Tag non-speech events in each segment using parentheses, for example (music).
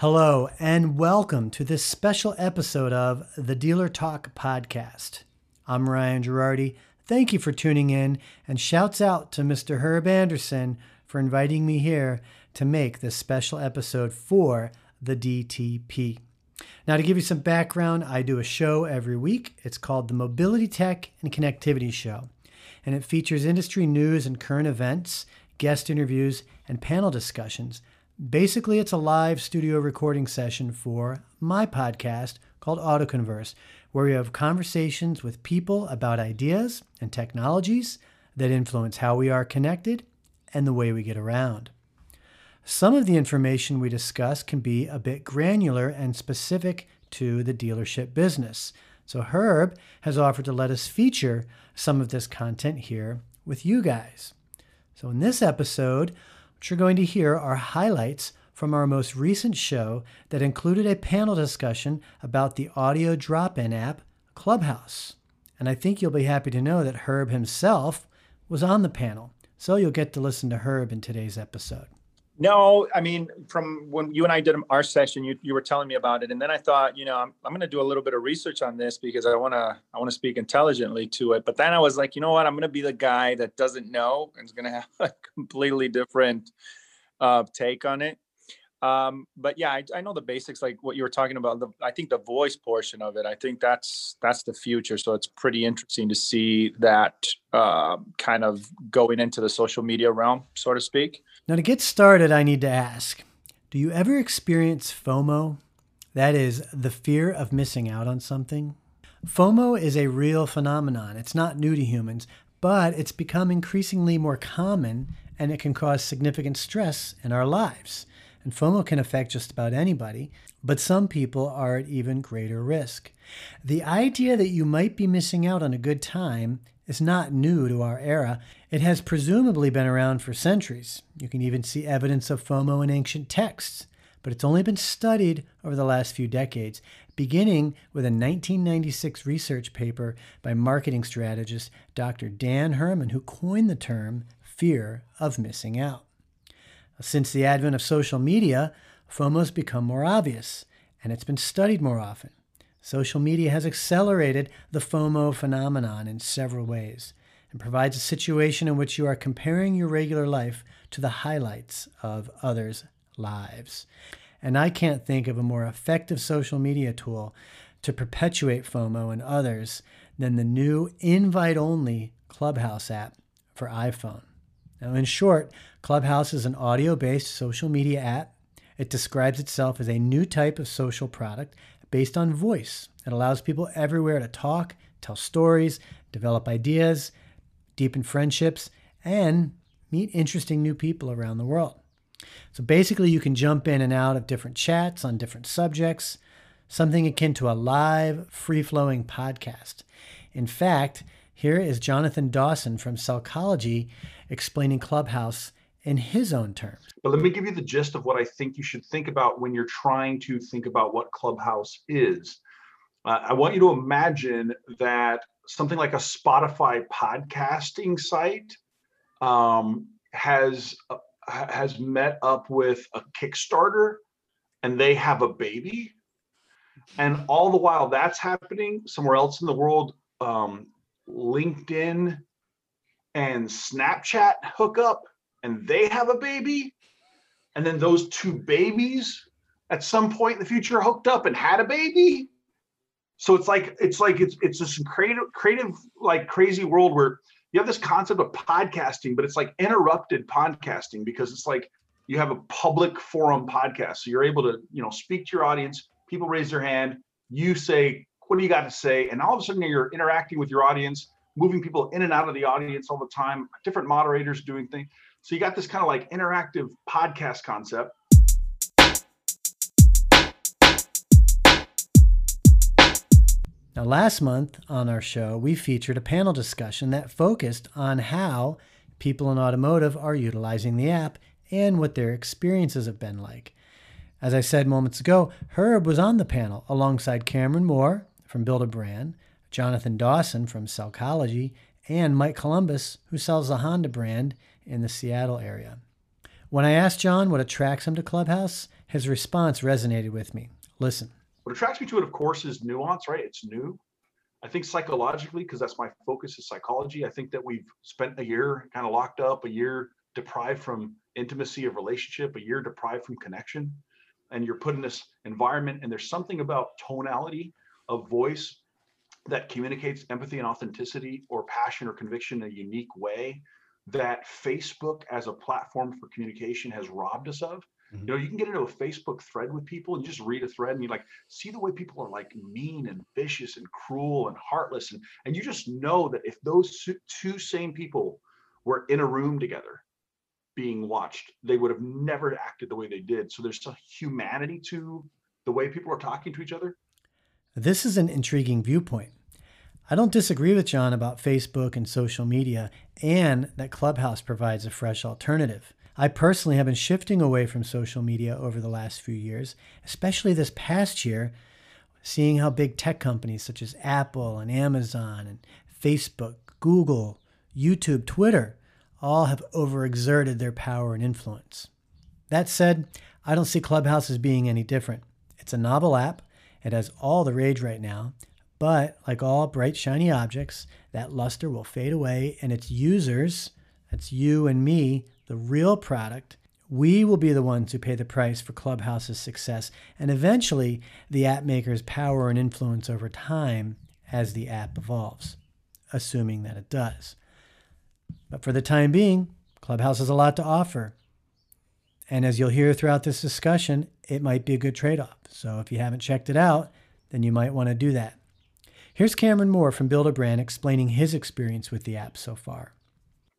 Hello, and welcome to this special episode of the Dealer Talk Podcast. I'm Ryan Girardi. Thank you for tuning in, and shouts out to Mr. Herb Anderson for inviting me here to make this special episode for the DTP. Now, to give you some background, I do a show every week. It's called the Mobility Tech and Connectivity Show, and it features industry news and current events, guest interviews, and panel discussions Basically, it's a live studio recording session for my podcast called Autoconverse, where we have conversations with people about ideas and technologies that influence how we are connected and the way we get around. Some of the information we discuss can be a bit granular and specific to the dealership business. So, Herb has offered to let us feature some of this content here with you guys. So, in this episode, what you're going to hear are highlights from our most recent show that included a panel discussion about the audio drop in app Clubhouse. And I think you'll be happy to know that Herb himself was on the panel. So you'll get to listen to Herb in today's episode. No, I mean, from when you and I did our session, you, you were telling me about it, and then I thought, you know, I'm, I'm going to do a little bit of research on this because I want to I want to speak intelligently to it. But then I was like, you know what, I'm going to be the guy that doesn't know and is going (laughs) to have a completely different uh, take on it. Um, but yeah, I, I, know the basics, like what you were talking about. The, I think the voice portion of it, I think that's that's the future. So it's pretty interesting to see that uh, kind of going into the social media realm, so to speak. Now, to get started, I need to ask Do you ever experience FOMO? That is, the fear of missing out on something? FOMO is a real phenomenon. It's not new to humans, but it's become increasingly more common and it can cause significant stress in our lives. And FOMO can affect just about anybody, but some people are at even greater risk. The idea that you might be missing out on a good time is not new to our era. It has presumably been around for centuries. You can even see evidence of FOMO in ancient texts, but it's only been studied over the last few decades, beginning with a 1996 research paper by marketing strategist Dr. Dan Herman, who coined the term fear of missing out. Since the advent of social media, FOMO has become more obvious, and it's been studied more often. Social media has accelerated the FOMO phenomenon in several ways and provides a situation in which you are comparing your regular life to the highlights of others' lives. And I can't think of a more effective social media tool to perpetuate FOMO in others than the new invite only Clubhouse app for iPhone. Now, in short, Clubhouse is an audio based social media app. It describes itself as a new type of social product based on voice. It allows people everywhere to talk, tell stories, develop ideas, deepen friendships, and meet interesting new people around the world. So basically, you can jump in and out of different chats on different subjects, something akin to a live, free flowing podcast. In fact, here is Jonathan Dawson from Sellchology explaining Clubhouse in his own terms. But let me give you the gist of what I think you should think about when you're trying to think about what Clubhouse is. Uh, I want you to imagine that something like a Spotify podcasting site um, has uh, has met up with a Kickstarter, and they have a baby, and all the while that's happening somewhere else in the world, um, LinkedIn and Snapchat hook up and they have a baby, and then those two babies at some point in the future hooked up and had a baby. So it's like it's like it's it's this creative creative like crazy world where you have this concept of podcasting, but it's like interrupted podcasting because it's like you have a public forum podcast. So you're able to, you know, speak to your audience, people raise their hand, you say, what do you got to say? And all of a sudden you're interacting with your audience, moving people in and out of the audience all the time, different moderators doing things. So you got this kind of like interactive podcast concept. Now, last month on our show, we featured a panel discussion that focused on how people in automotive are utilizing the app and what their experiences have been like. As I said moments ago, Herb was on the panel alongside Cameron Moore from Build a Brand, Jonathan Dawson from Sellchology, and Mike Columbus, who sells the Honda brand in the Seattle area. When I asked John what attracts him to Clubhouse, his response resonated with me. Listen. What attracts me to it, of course, is nuance, right? It's new. I think psychologically, because that's my focus is psychology. I think that we've spent a year kind of locked up, a year deprived from intimacy of relationship, a year deprived from connection. And you're put in this environment, and there's something about tonality of voice that communicates empathy and authenticity or passion or conviction in a unique way that Facebook as a platform for communication has robbed us of. Mm-hmm. You know, you can get into a Facebook thread with people and just read a thread and you like see the way people are like mean and vicious and cruel and heartless. And, and you just know that if those two same people were in a room together being watched, they would have never acted the way they did. So there's a humanity to the way people are talking to each other. This is an intriguing viewpoint. I don't disagree with John about Facebook and social media and that Clubhouse provides a fresh alternative. I personally have been shifting away from social media over the last few years, especially this past year, seeing how big tech companies such as Apple and Amazon and Facebook, Google, YouTube, Twitter all have overexerted their power and influence. That said, I don't see Clubhouse as being any different. It's a novel app, it has all the rage right now, but like all bright, shiny objects, that luster will fade away, and its users, that's you and me, the real product, we will be the ones who pay the price for Clubhouse's success and eventually the app maker's power and influence over time as the app evolves, assuming that it does. But for the time being, Clubhouse has a lot to offer. And as you'll hear throughout this discussion, it might be a good trade off. So if you haven't checked it out, then you might want to do that. Here's Cameron Moore from Build a Brand explaining his experience with the app so far.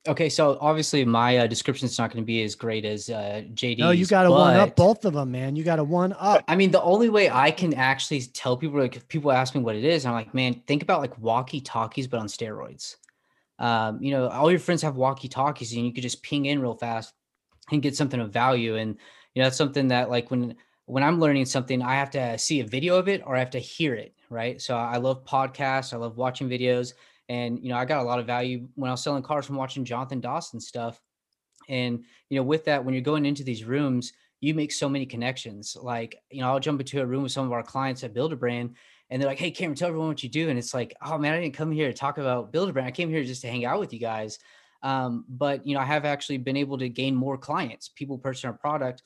Okay, so obviously my uh, description is not going to be as great as uh, JD. No, you got to one up both of them, man. You got to one up. I mean, the only way I can actually tell people, like, if people ask me what it is, I'm like, man, think about like walkie talkies, but on steroids. Um, you know, all your friends have walkie talkies, and you could just ping in real fast and get something of value. And you know, that's something that like when when I'm learning something, I have to see a video of it or I have to hear it right? So I love podcasts, I love watching videos, and you know I got a lot of value when I was selling cars from watching Jonathan Dawson stuff. And you know, with that, when you're going into these rooms, you make so many connections. Like you know, I'll jump into a room with some of our clients at Build a Brand, and they're like, "Hey, Cameron, tell everyone what you do." And it's like, "Oh man, I didn't come here to talk about Build a Brand. I came here just to hang out with you guys." Um, but you know, I have actually been able to gain more clients, people purchasing our product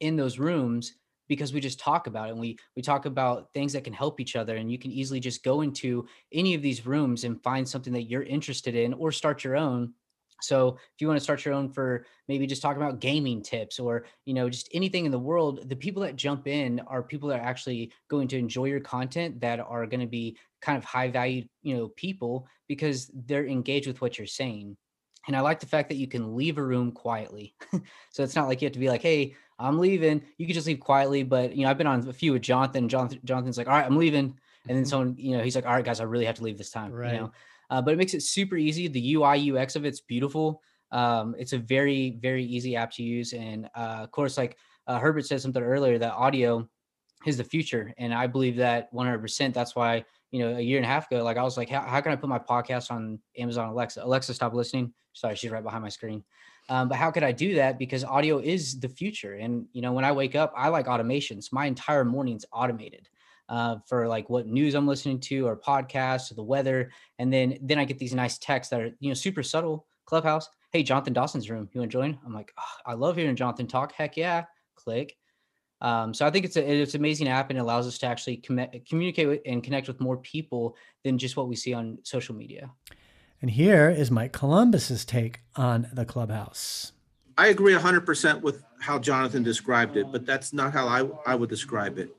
in those rooms because we just talk about it and we we talk about things that can help each other and you can easily just go into any of these rooms and find something that you're interested in or start your own. So if you want to start your own for maybe just talking about gaming tips or you know just anything in the world the people that jump in are people that are actually going to enjoy your content that are going to be kind of high value you know people because they're engaged with what you're saying and I like the fact that you can leave a room quietly. (laughs) so it's not like you have to be like, hey, I'm leaving. You can just leave quietly. But you know, I've been on a few with Jonathan. Jonathan Jonathan's like, all right, I'm leaving. And then mm-hmm. someone, you know, he's like, all right, guys, I really have to leave this time. Right. You know, uh, but it makes it super easy. The UI UX of it's beautiful. Um, it's a very very easy app to use. And uh, of course, like uh, Herbert said something earlier, that audio is the future, and I believe that 100%. That's why you know a year and a half ago, like I was like, how, how can I put my podcast on Amazon Alexa? Alexa, stop listening. Sorry, she's right behind my screen. Um, but how could I do that? Because audio is the future. And, you know, when I wake up, I like automations. My entire morning's automated uh, for like what news I'm listening to or podcasts or the weather. And then, then I get these nice texts that are, you know, super subtle clubhouse. Hey, Jonathan Dawson's room. You want to join? I'm like, oh, I love hearing Jonathan talk. Heck yeah. Click. Um, so I think it's a, it's an amazing app and it allows us to actually com- communicate with and connect with more people than just what we see on social media. And here is Mike Columbus's take on the clubhouse. I agree 100% with how Jonathan described it, but that's not how I, I would describe it.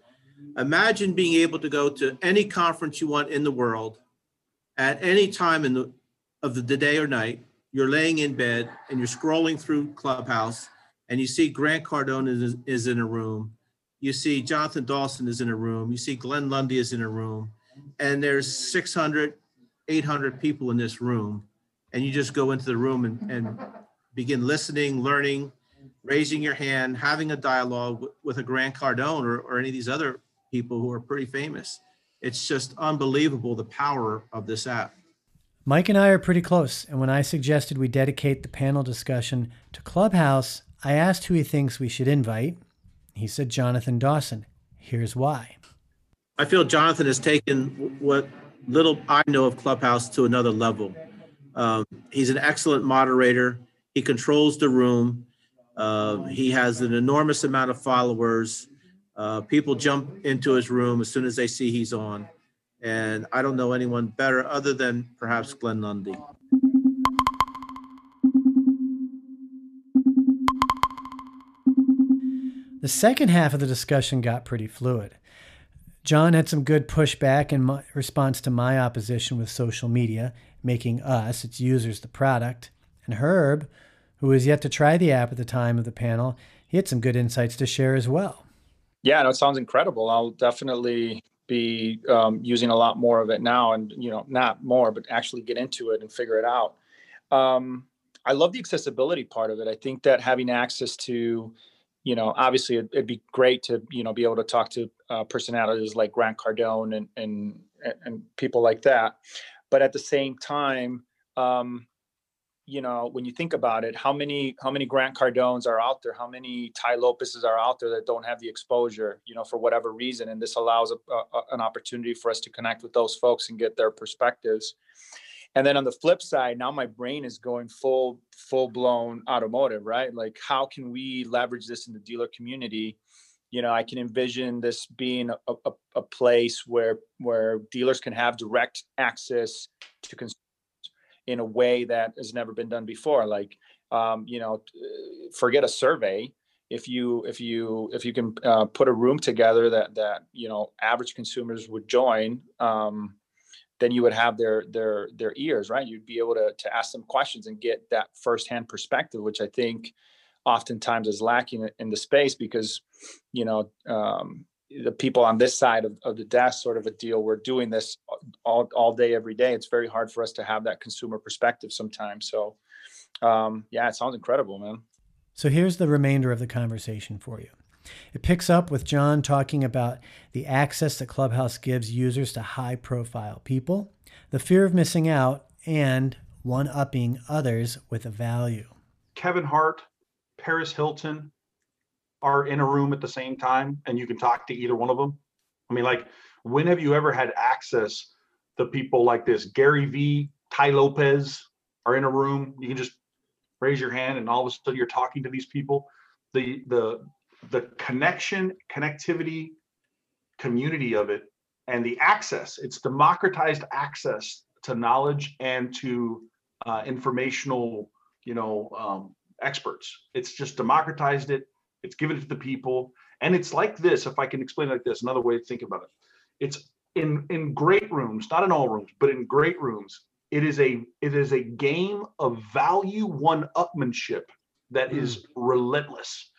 Imagine being able to go to any conference you want in the world at any time in the of the day or night. You're laying in bed and you're scrolling through Clubhouse and you see Grant Cardone is, is in a room. You see Jonathan Dawson is in a room. You see Glenn Lundy is in a room. And there's 600, 800 people in this room, and you just go into the room and, and begin listening, learning, raising your hand, having a dialogue with, with a Grant Cardone or, or any of these other people who are pretty famous. It's just unbelievable the power of this app. Mike and I are pretty close, and when I suggested we dedicate the panel discussion to Clubhouse, I asked who he thinks we should invite. He said Jonathan Dawson. Here's why. I feel Jonathan has taken what little I know of Clubhouse to another level. Um, he's an excellent moderator. He controls the room. Uh, he has an enormous amount of followers. Uh, people jump into his room as soon as they see he's on. And I don't know anyone better other than perhaps Glenn Lundy. The second half of the discussion got pretty fluid. John had some good pushback in my, response to my opposition with social media, making us, its users, the product. And Herb, who was yet to try the app at the time of the panel, he had some good insights to share as well. Yeah, no, it sounds incredible. I'll definitely be um, using a lot more of it now, and you know, not more, but actually get into it and figure it out. Um, I love the accessibility part of it. I think that having access to, you know, obviously it'd, it'd be great to you know be able to talk to uh, personalities like Grant Cardone and and and people like that, but at the same time. Um, you know when you think about it how many how many grant cardones are out there? How many Tai Lopez's are out there that don't have the exposure you know for whatever reason? And this allows a, a, an opportunity for us to connect with those folks and get their perspectives and then on the flip side now my brain is going full full blown automotive right? Like how can we leverage this in the dealer community? You know i can envision this being a, a, a place where where dealers can have direct access to consumers in a way that has never been done before. Like um, you know forget a survey. If you if you if you can uh, put a room together that that you know average consumers would join um, then you would have their their their ears right? You'd be able to to ask them questions and get that firsthand perspective which i think oftentimes is lacking in the space because you know um, the people on this side of, of the desk sort of a deal we're doing this all, all day every day. It's very hard for us to have that consumer perspective sometimes. So um, yeah it sounds incredible man. So here's the remainder of the conversation for you it picks up with john talking about the access that clubhouse gives users to high profile people the fear of missing out and one upping others with a value kevin hart paris hilton are in a room at the same time and you can talk to either one of them? I mean, like, when have you ever had access to people like this? Gary Vee, Tai Lopez are in a room. You can just raise your hand and all of a sudden you're talking to these people. The the the connection, connectivity, community of it, and the access. It's democratized access to knowledge and to uh, informational, you know, um, experts. It's just democratized it it's given to the people. And it's like this, if I can explain it like this, another way to think about it. It's in in great rooms, not in all rooms, but in great rooms, it is a it is a game of value one-upmanship that mm. is relentless.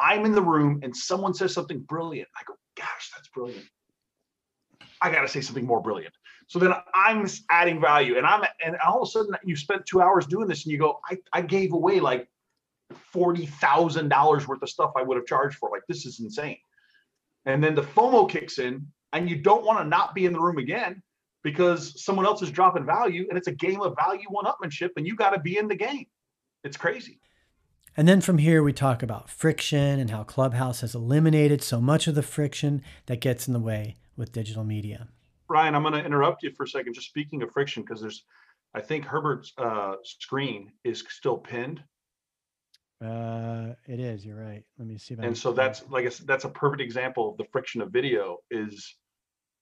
I'm in the room and someone says something brilliant. I go, gosh, that's brilliant. I got to say something more brilliant. So then I'm adding value, and I'm and all of a sudden you spent two hours doing this, and you go, I, I gave away like forty thousand dollars worth of stuff I would have charged for. Like this is insane. And then the FOMO kicks in, and you don't want to not be in the room again because someone else is dropping value, and it's a game of value one-upmanship, and you got to be in the game. It's crazy. And then from here, we talk about friction and how Clubhouse has eliminated so much of the friction that gets in the way with digital media. Ryan, I'm going to interrupt you for a second. Just speaking of friction, because there's, I think Herbert's uh, screen is still pinned. Uh, it is. You're right. Let me see. If and so that's like a, that's a perfect example of the friction of video. Is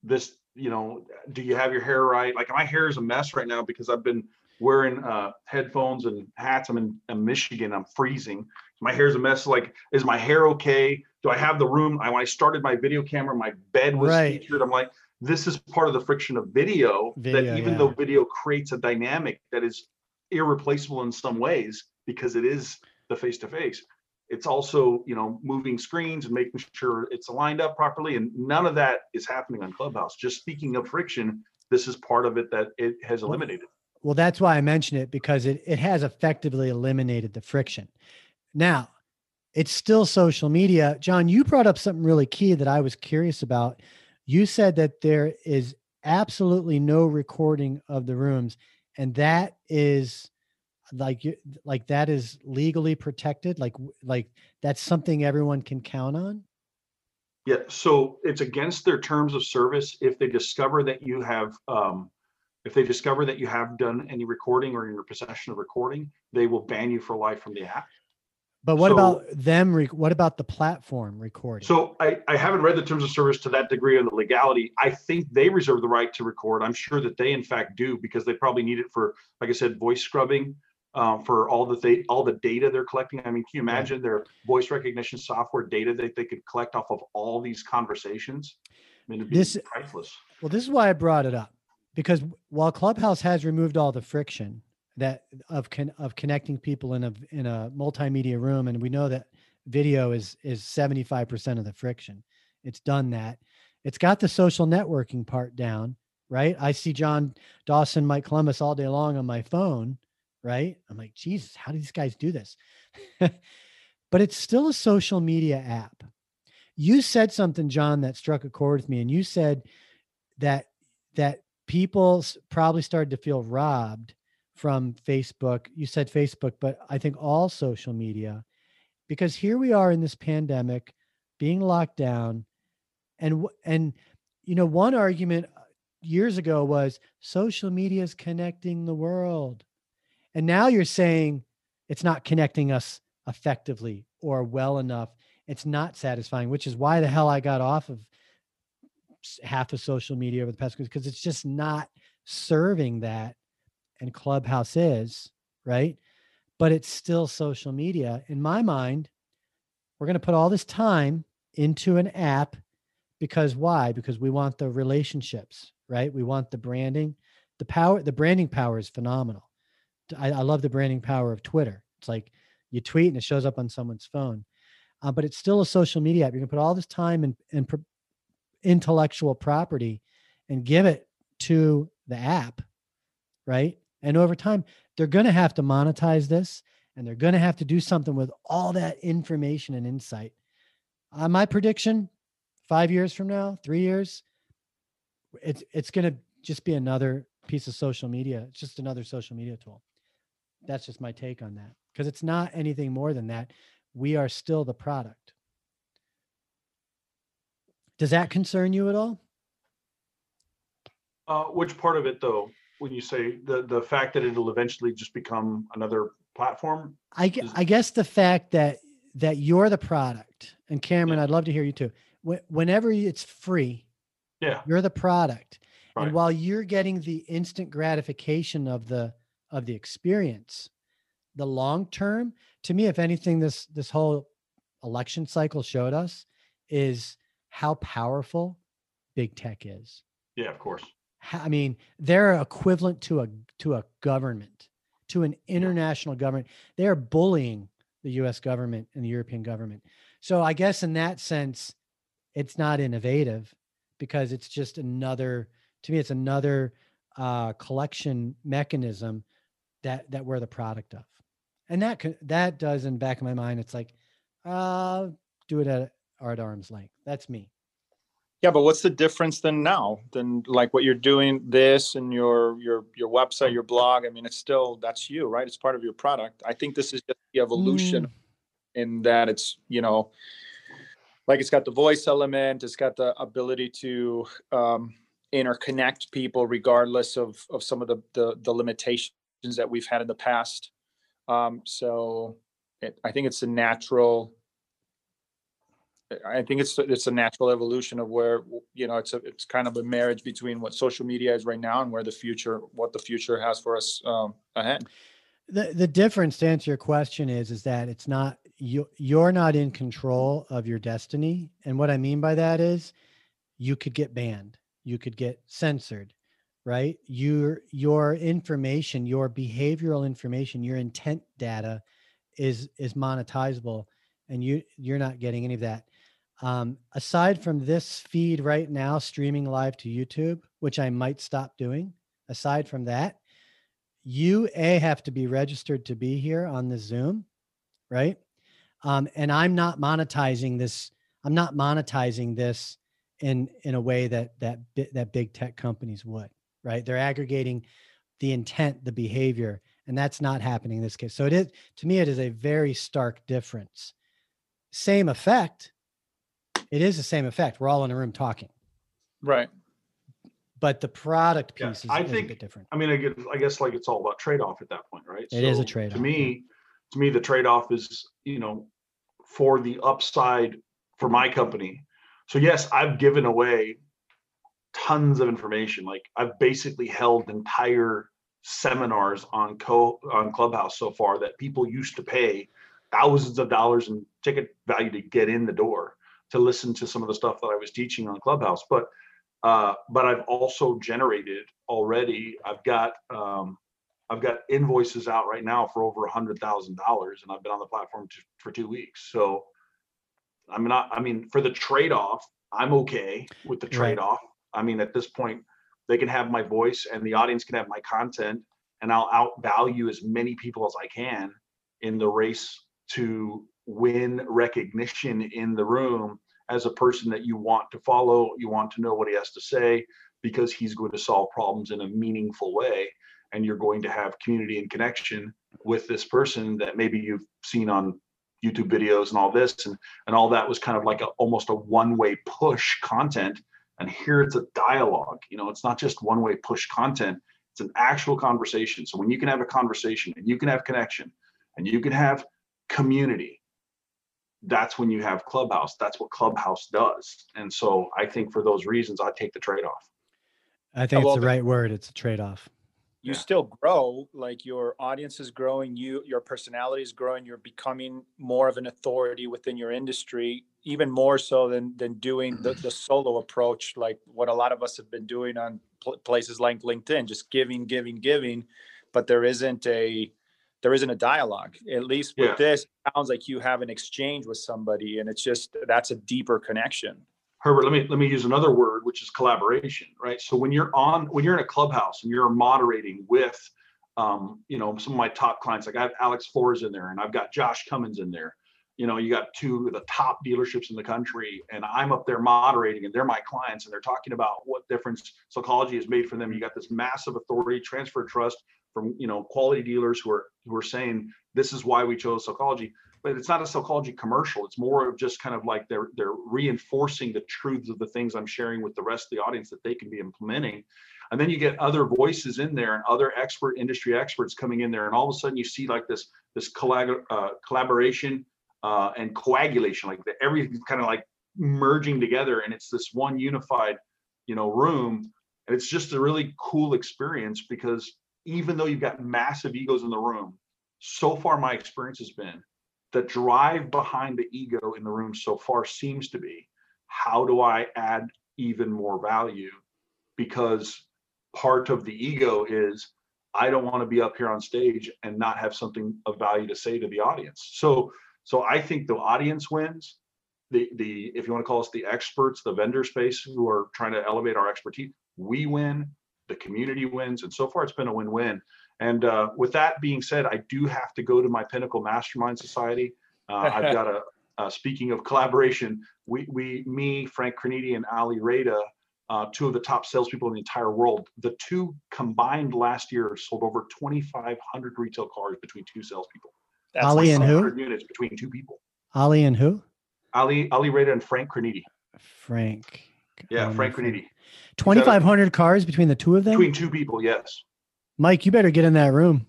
this you know? Do you have your hair right? Like my hair is a mess right now because I've been wearing uh, headphones and hats. I'm in, in Michigan. I'm freezing. My hair's a mess. Like, is my hair okay? Do I have the room? I when I started my video camera, my bed was right. featured. I'm like, this is part of the friction of video, video that even yeah. though video creates a dynamic that is irreplaceable in some ways because it is the face to face it's also you know moving screens and making sure it's aligned up properly and none of that is happening on clubhouse just speaking of friction this is part of it that it has eliminated well that's why i mentioned it because it, it has effectively eliminated the friction. Now it's still social media. John you brought up something really key that i was curious about. You said that there is absolutely no recording of the rooms and that is like like that is legally protected? Like like that's something everyone can count on? Yeah, so it's against their terms of service if they discover that you have, um, if they discover that you have done any recording or in your possession of recording, they will ban you for life from the app. but what So- about them what about the platform recording So I, I haven't read the terms of service to that degree on the legality. I think they reserve the right to record. I'm sure that they in fact do because they probably need it for, like I said, voice scrubbing. Um, for all that they, all the data they're collecting. I mean, can you imagine their voice recognition software data that they could collect off of all these conversations? I mean, it'd be This- priceless. Well, this is why I brought it up because while Clubhouse has removed all the friction that of con- of connecting people in a in a multimedia room, and we know that video is is seventy five percent of the friction. It's done that. It's got the social networking part down, right? I see John Dawson, Mike Columbus all day long on my phone, right? I'm like, Jesus, how do these guys do this? (laughs) but it's still a social media app. You said something, John, that struck a chord with me, and you said that that people probably started to feel robbed from Facebook. You said Facebook, but I think all social media, because here we are in this pandemic, being locked down, and and you know one argument uh, years ago was social media is connecting the world, and now you're saying it's not connecting us effectively or well enough. It's not satisfying, which is why the hell I got off of half of social media over the past because it's just not serving that and clubhouse is right? But it's still social media. In my mind we're going to put all this time into an app because why? Because we want the relationships right? We want the branding. The power the branding power is phenomenal. I, I love the branding power of twitter. It's like you tweet and it shows up on someone's phone. Uh, but it's still a social media app. You're going to put all this time and, and pr- intellectual property and give it to the app, right? And over time, they're going to have to monetize this and they're going to have to do something with all that information and insight. Uh, my prediction 5 years from now, 3 years, it's it's going to just be another piece of social media. It's just another social media tool. That's just my take on that because it's not anything more than that. We are still the product. Does that concern you at all? Uh, which part of it though, when you say the, the fact that it'll eventually just become another platform? I, Is- I guess the fact that that you're the product, and Cameron, I'd love to hear you too. Whenever it's free, Yeah, you're the product, Right. and while you're getting the instant gratification of the of the experience, the long term, to me, if anything, this this whole election cycle showed us is how powerful big tech is. yeah, of course. I mean, they're equivalent to a to a government, to an international government. They are bullying the U.S. government and the European government. So I guess in that sense, it's not innovative because it's just another. To me, it's another uh, collection mechanism that that we're the product of, and that that does in the back of my mind. It's like, uh, do it at at arm's length. That's me. Yeah, but what's the difference then now than like what you're doing this and your your your website, your blog? I mean, it's still that's you, right? It's part of your product. I think this is just the evolution Mm. in that it's you know like it's got the voice element, it's got the ability to um, interconnect people regardless of of some of the the, the limitations that we've had in the past. Um, so it, I think it's a natural I think it's it's a natural evolution of where you know it's a it's kind of a marriage between what social media is right now and where the future what the future has for us um, ahead. the the difference to answer your question is is that it's not you you're not in control of your destiny. And what i mean by that is you could get banned. You could get censored right? Your your information your behavioral information your intent data is is monetizable and you you're not getting any of that um, aside from this feed right now streaming live to youtube which i might stop doing aside from that you a have to be registered to be here on the zoom right um, and i'm not monetizing this i'm not monetizing this in in a way that that that big tech companies would right they're aggregating the intent the behavior and that's not happening in this case. So it is to me, it is a very stark difference. Same effect. It is the same effect. We're all in a room talking, Right. but the product Yeah, piece is, I is a think- bit different. I mean, I guess, I guess like it's all about trade-off at that point, right? It is a trade-off, To me, to me, the trade-off is, you know, for the upside for my company. So yes, I've given away tons of information. Like I've basically held entire seminars on co on Clubhouse so far that people used to pay thousands of dollars in ticket value to get in the door to listen to some of the stuff that I was teaching on Clubhouse. But uh, but I've also generated already. I've got um, I've got invoices out right now for over a hundred thousand dollars, and I've been on the platform t- for two weeks. So I'm not. I mean, for the trade off, I'm okay with the trade off. I mean, at this point, they can have my voice, and the audience can have my content, and I'll outvalue as many people as I can in the race to win recognition in the room as a person that you want to follow, you want to know what he has to say because he's going to solve problems in a meaningful way. And you're going to have community and connection with this person that maybe you've seen on YouTube videos and all this. And, and all that was kind of like a, almost a one way push content. And here it's a dialogue. You know, it's not just one way push content, it's an actual conversation. So when you can have a conversation and you can have connection and you can have community that's when you have clubhouse that's what clubhouse does and so i think for those reasons i take the trade-off I think it's the the- right word. It's a trade-off. you Yeah. still grow like your audience is growing you your personality is growing you're becoming more of an authority within your industry even more so than than doing the, the solo approach like what a lot of us have been doing on pl- places like linkedin just giving giving giving but there isn't a there isn't a dialogue. At least with Yeah. this it sounds like you have an exchange with somebody and it's just that's a deeper connection. Herbert let me let me use another word which is collaboration right? So when you're on when you're in a clubhouse and you're moderating with um, you know some of my top clients like i have alex flores in there and i've got josh cummins in there. You know you got two of the top dealerships in the country and i'm up there moderating and they're my clients and they're talking about what difference Sellchology has made for them. You got this massive authority transfer trust from you know quality dealers who are who are saying this is why we chose Sellchology but it's not a Sellchology commercial. It's more of just kind of like they're they're reinforcing the truths of the things i'm sharing with the rest of the audience that they can be implementing. And then you get other voices in there and other expert industry experts coming in there and all of a sudden you see like this this collab- uh, collaboration uh, and coagulation like the, everything's kind of like merging together and it's this one unified you know room. And it's just a really cool experience because even though you've got massive egos in the room so far my experience has been the drive behind the ego in the room so far seems to be how do I add even more value? Because part of the ego is I don't want to be up here on stage and not have something of value to say to the audience. So so I think the audience wins. The the if you want to call us the experts, the vendor space who are trying to elevate our expertise, we win. The community wins, and so far it's been a win-win. And uh, with that being said, I do have to go to my Pinnacle Mastermind Society. Uh, I've (laughs) got a, uh, speaking of collaboration, we, we, me, Frank Creniti, and Ali Reda, uh, two of the top salespeople in the entire world. The two combined last year sold over 2,500 retail cars between two salespeople. that's Ali and who? 100 units between two people. Ali and who? Ali, Ali Reda and Frank Creniti. Frank. Yeah, don't Frank Frank. Creniti. 2,500 cars between the two of them? Between two people, yes. Mike, you better get in that room.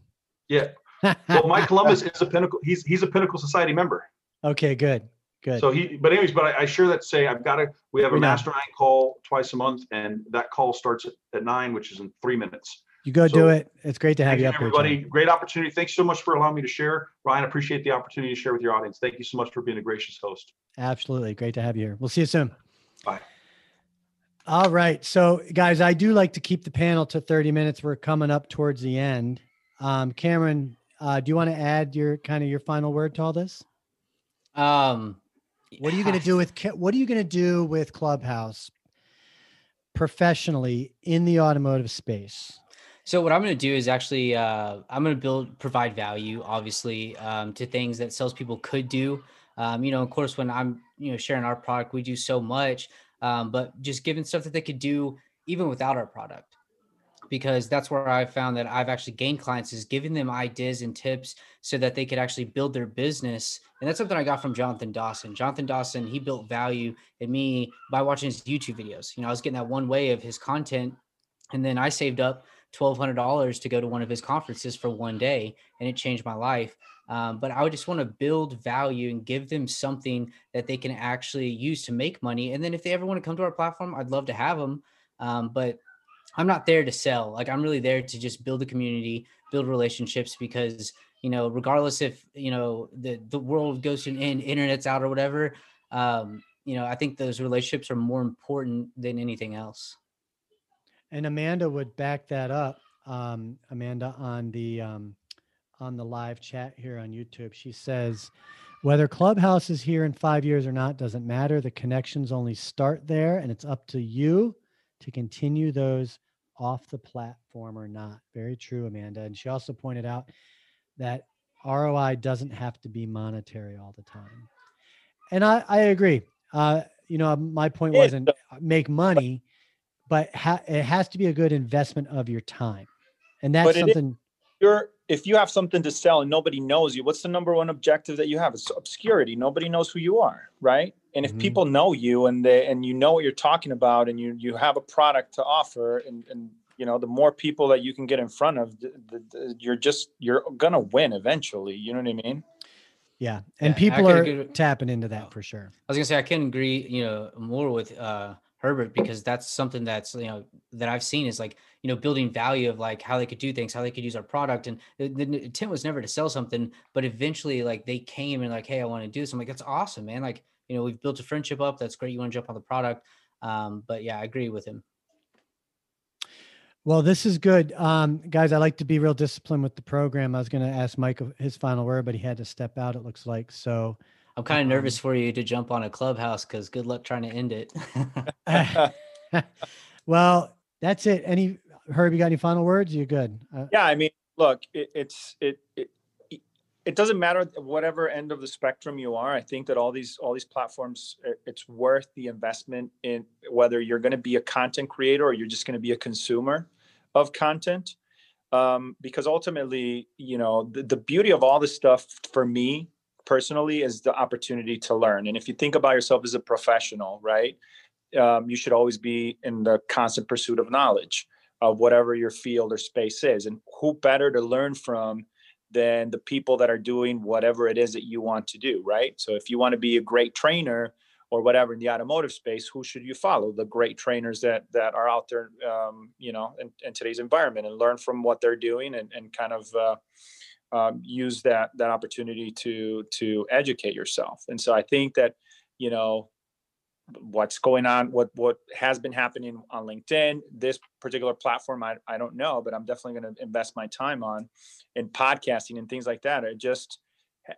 Yeah. Well, Mike Columbus is a Pinnacle. He's he's a Pinnacle Society member. okay, good. Good. So he, but anyways, but I, I share that say I've got to. We have a mastermind call twice a month, and that call starts at, at nine, which is in three minutes. you go so- do it. It's great to have you up everybody. John. Great opportunity. Thanks so much for allowing me to share, Ryan. Appreciate the opportunity to share with your audience. Thank you so much for being a gracious host. Absolutely. Great to have you here. We'll see you soon. Bye. All right. So, guys, I do like to keep the panel to 30 minutes. We're coming up towards the end. Um, Cameron, uh, do you want to add your kind of your final word to all this? Um, What are you (sighs) going to do with what are you going to do with Clubhouse professionally in the automotive space? So what I'm going to do is actually uh, I'm going to build provide value, obviously, um, to things that salespeople could do. Um, you know, of course, when I'm you know sharing our product, we do so much, um, but just giving stuff that they could do even without our product. because that's where I found that I've actually gained clients is giving them ideas and tips so that they could actually build their business. And that's something I got from Jonathan Dawson. Jonathan Dawson, he built value in me by watching his YouTube videos. You know, I was getting that one way of his content. And then I saved up $1,200 to go to one of his conferences for one day, and it changed my life. Um, but I would just want to build value and give them something that they can actually use to make money. And then if they ever want to come to our platform, I'd love to have them. Um, but I'm not there to sell. Like I'm really there to just build a community, build relationships because, you know, regardless if, you know, the, the world goes to an end, internet's out or whatever, um, you know, I think those relationships are more important than anything else. And Amanda would back that up. Um, Amanda on the um, on the live chat here on YouTube. She says, whether Clubhouse is here in five years or not doesn't matter. The connections only start there, and it's up to you to continue those off the platform or not. Very true, Amanda. And she also pointed out that ROI doesn't have to be monetary all the time. And I, I agree. Uh, you know, my point wasn't make money, but ha- it has to be a good investment of your time. And that's something. You're if you have something to sell and nobody knows you, what's the number one objective that you have? It's obscurity. Nobody knows who you are, right? And if mm-hmm. people know you and they and you know what you're talking about and you you have a product to offer and and you know the more people that you can get in front of, the, the, the, you're just you're gonna win eventually. You know what I mean? Yeah, and yeah, people are agree. tapping into that for sure. I was gonna say I can agree, you know, more with uh Herbert because that's something that's you know that I've seen is like you know building value of like how they could do things, how they could use our product, and the, the intent was never to sell something, but eventually like they came and like, hey, I want to do this. I'm like, that's awesome, man. Like you know we've built a friendship up. That's great. You want to jump on the product, um, but yeah, I agree with him. Well, this is good. Um, guys, I like to be real disciplined with the program. I was going to ask Mike his final word, but he had to step out, it looks like. So I'm kind of um, nervous for you to jump on a clubhouse because good luck trying to end it. (laughs) (laughs) well, that's it. Any Herb, you got any final words? You good? Uh, yeah, I mean, look, it, it's it, it it doesn't matter whatever end of the spectrum you are. I think that all these all these platforms, it's worth the investment in whether you're going to be a content creator or you're just going to be a consumer of content. Um, because ultimately, you know, the, the beauty of all this stuff for me personally is the opportunity to learn. And if you think about yourself as a professional, right, um, you should always be in the constant pursuit of knowledge of whatever your field or space is. And who better to learn from than the people that are doing whatever it is that you want to do, right? So if you want to be a great trainer or whatever in the automotive space, who should you follow? The great trainers that that are out there, um, you know, in, in, today's environment, and learn from what they're doing, and, and kind of uh, um, use that that opportunity to to educate yourself. And so I think that you know what's going on what what has been happening on linkedin this particular platform i, I don't know but i'm definitely going to invest my time on in podcasting and things like that it just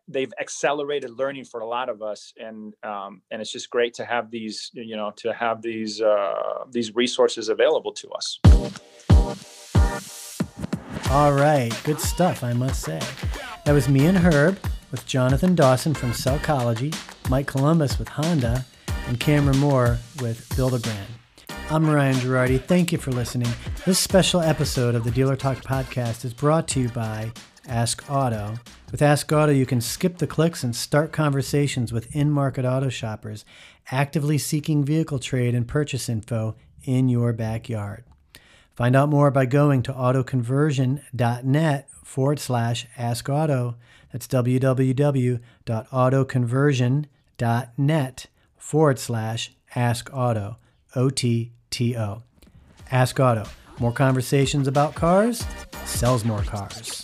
they've accelerated learning for a lot of us and um, and it's just great to have these you know to have these uh, these resources available to us all right, good stuff, I must say. That was me and Herb with Jonathan Dawson from Sellchology, Mike Columbus with Honda, and Cameron Moore with Build a Brand. I'm Ryan Girardi. Thank you for listening. This special episode of the Dealer Talk podcast is brought to you by Ask Otto. With Ask Otto, you can skip the clicks and start conversations with in market auto shoppers actively seeking vehicle trade and purchase info in your backyard. Find out more by going to autoconversion.net forward slash ask Otto. That's www.autoconversion.net forward slash ask Otto. O T T O. Ask Otto. More conversations about cars sells more cars.